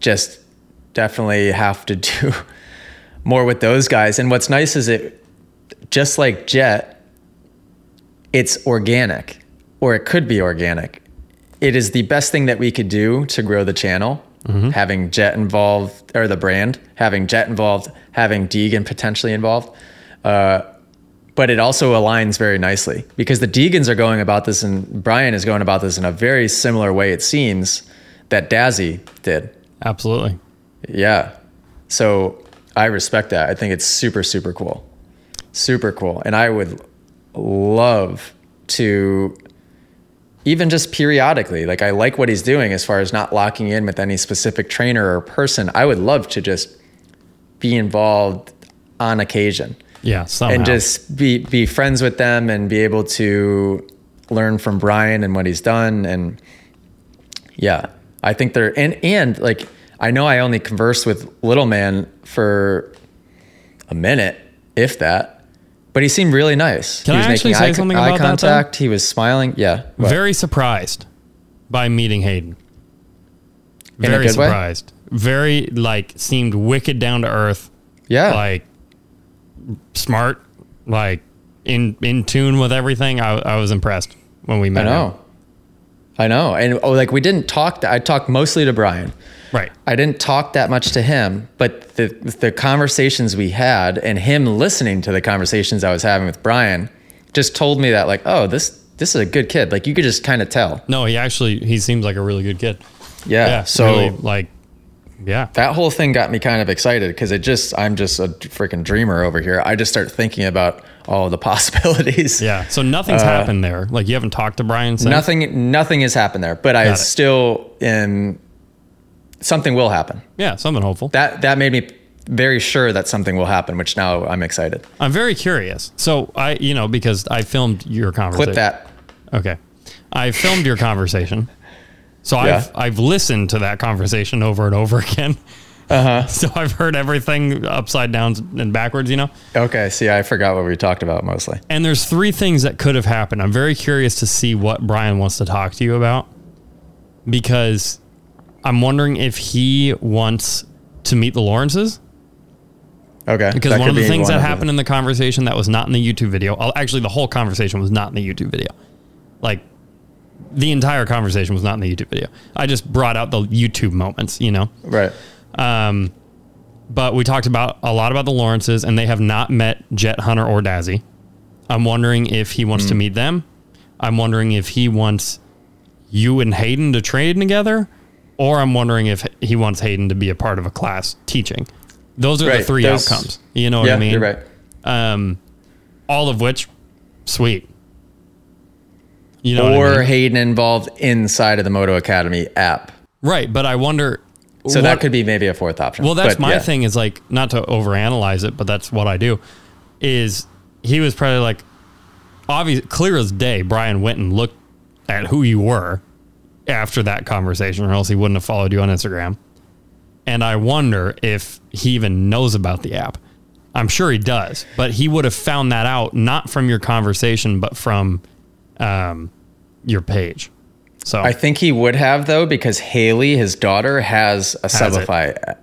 just definitely have to do more with those guys. And what's nice is it, just like Jett, it's organic, or it could be organic. It is the best thing that we could do to grow the channel. Having Jett involved, or the brand, having Jett involved, having Deegan potentially involved. Uh, but it also aligns very nicely because the Deegans are going about this, and Brian is going about this in a very similar way, it seems, that Dazzy did. Absolutely. Yeah. So I respect that. I think it's super, super cool. Super cool. And I would love to even just periodically. Like I like what he's doing as far as not locking in with any specific trainer or person. I would love to just be involved on occasion Yeah, somehow. and just be be friends with them and be able to learn from Brian and what he's done and yeah I think they're and and like I know I only conversed with little man for a minute if that but he seemed really nice Can he I was actually making say eye, something eye about that, contact he was smiling yeah what? very surprised by meeting Haiden. Very good way? surprised. Very like seemed wicked down to earth. yeah Like smart. Like in in tune with everything. I, I was impressed when we I met. him. know I know and oh like we didn't talk I talked mostly to Brian Right. I didn't talk that much to him, but the the conversations we had and him listening to the conversations I was having with Brian just told me that like, oh, this this is a good kid. Like you could just kind of tell. No, he actually he seems like a really good kid. Yeah. Yeah. so really, like yeah. that whole thing got me kind of excited because it just I'm just a freaking dreamer over here. I just start thinking about all the possibilities. Yeah. So nothing's happened there. Like you haven't talked to Brian since. Uh, Nothing nothing has happened there, but I it. still am something will happen. Yeah, something hopeful. That that made me very sure that something will happen, which now I'm excited. I'm very curious. So I, you know, because I filmed your conversation. Clip that. Okay. I filmed your conversation. So Yeah. I've I've listened to that conversation over and over again. Uh-huh. So I've heard everything upside down and backwards, you know? Okay, see, I forgot what we talked about mostly. And there's three things that could have happened. I'm very curious to see what Brian wants to talk to you about because I'm wondering if he wants to meet the Lawrences. Okay, Because that one of the things that happened in the conversation that was not in the YouTube video, uh, actually, the whole conversation was not in the YouTube video. Like, the entire conversation was not in the YouTube video. I just brought out the YouTube moments, you know? right? Um, but we talked about a lot about the Lawrences, and they have not met Jett Hunter or Dazzy. I'm wondering if he wants to Hmm. meet them. I'm wondering if he wants you and Haiden to train together, or I'm wondering if he wants Haiden to be a part of a class teaching. Those are the three those- outcomes. You know what yeah, I mean? you're right. Um, all of which, sweet. You know, what I or mean? Haiden involved inside of the Moto Academy app. right? But I wonder. So what- that could be maybe a fourth option. Well, that's But my yeah. thing. Is like not to overanalyze it, but that's what I do. Is he was probably like, obvious, clear as day. Brian went and looked at who you were after that conversation, or else he wouldn't have followed you on Instagram. And I wonder if he even knows about the app. I'm sure he does, but he would have found that out not from your conversation, but from um, your page. So I think he would have though, because Hailee, his daughter, has a.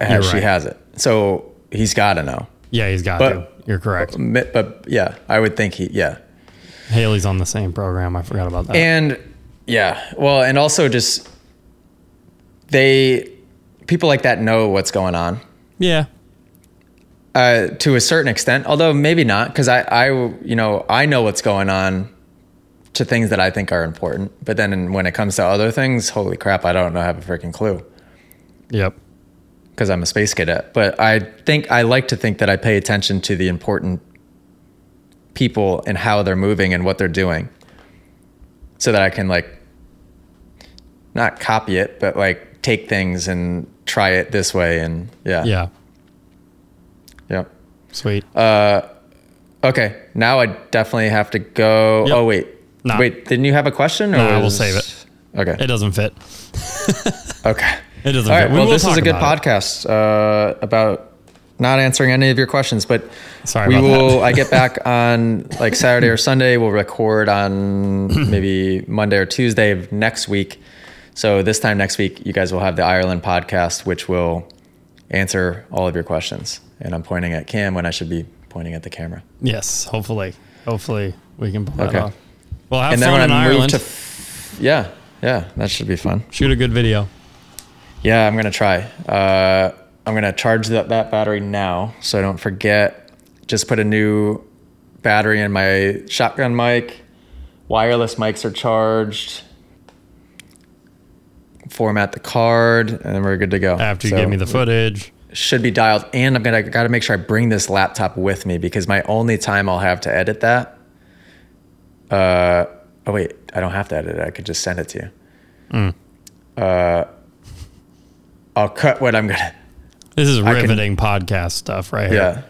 You're Has, She right. has it, so he's got to know. yeah, he's got But- to. You're correct. Mi- But yeah, I would think he. Yeah, Hailee's on the same program. I forgot about that. and yeah, well, and also just they people like that know what's going on. yeah. uh, to a certain extent, although maybe not, because I, I, you know, I know what's going on to things that I think are important. But then when it comes to other things, holy crap, I don't know, have a freaking clue Yep. because I'm a space cadet. But I think I like to think that I pay attention to the important people and how they're moving and what they're doing, so that I can like not copy it, but like take things and try it this way. And yeah, Yeah. yep. Sweet. Uh, okay, now I definitely have to go. Yep. Oh wait, Nah. wait, didn't you have a question? Or Nah, we'll save it. Okay, it doesn't fit. okay. It doesn't All fit. We Well, this is a good podcast uh, about not answering any of your questions, but Sorry we will. I get back on like Saturday or Sunday. We'll record on maybe Monday or Tuesday of next week. So this time next week, you guys will have the Ireland podcast, which will answer all of your questions. And I'm pointing at Cam when I should be pointing at the camera. Yes. Hopefully. Hopefully we can pull that off. Well, have and then fun in I Ireland. to, f- yeah, yeah, that should be fun. Shoot a good video. Yeah, I'm gonna try. Uh, I'm gonna charge that, that battery now, so I don't forget. Just put a new battery in my shotgun mic. Wireless mics are charged. Format the card, and then we're good to go. After you So give me the footage. should be dialed, and I'm gonna gotta make sure I bring this laptop with me because my only time I'll have to edit that uh, Oh wait, I don't have to edit it. I could just send it to you. Mm. Uh, I'll cut what I'm gonna. This is can- riveting podcast stuff right here. Yeah,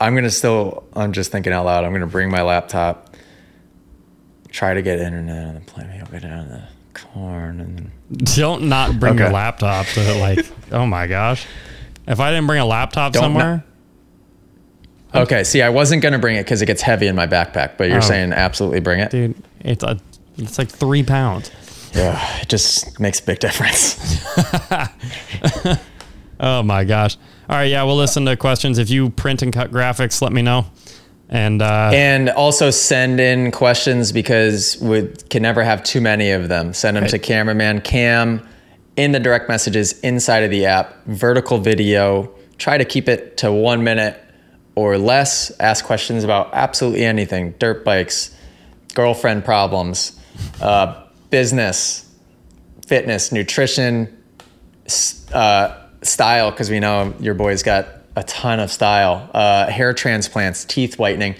I'm gonna still. I'm just thinking out loud. I'm gonna bring my laptop. Try to get internet on the plane. I'll get down to the corn and. Don't not bring your laptop to like. oh my gosh! If I didn't bring a laptop Don't somewhere, Okay, see, I wasn't gonna bring it because it gets heavy in my backpack, but you're Oh. saying absolutely bring it. dude, it's a it's like three pounds. Yeah, it just makes a big difference. Oh my gosh! All right, yeah, we'll listen to questions. If you print and cut graphics, let me know. And uh, and also send in questions because we can never have too many of them. Send them to cameraman Cam in the direct messages inside of the app. Vertical video. Try to keep it to one minute or less. Ask questions about absolutely anything: dirt bikes, girlfriend problems, uh, business, fitness, nutrition, uh, style, because we know your boy's got a ton of style, uh, hair transplants, teeth whitening.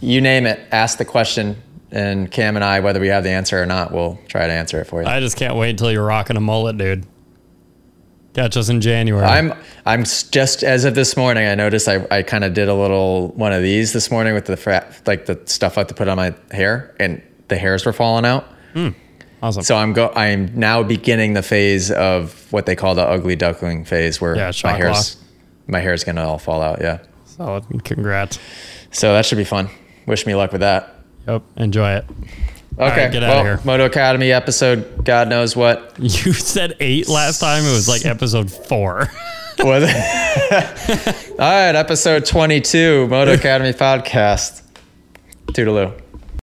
You name it, ask the question, and Cam and I, whether we have the answer or not, we'll try to answer it for you. I just can't wait until you're rocking a mullet, dude. Catch us in January. I'm I'm just as of this morning. I noticed I, I kind of did a little one of these this morning with the fra- like the stuff I have to put on my hair, and the hairs were falling out. Hmm. awesome. So I'm go. I'm now beginning the phase of what they call the ugly duckling phase, where Yeah, my hair's my hair's gonna all fall out. Yeah. Solid. Congrats. So that should be fun. Wish me luck with that. Yep. Enjoy it. Okay. right, get out of here. Moto Academy episode. God knows what You said eight last time. It was like episode four. was. it? all right, episode twenty-two, Moto Academy podcast. Toodaloo.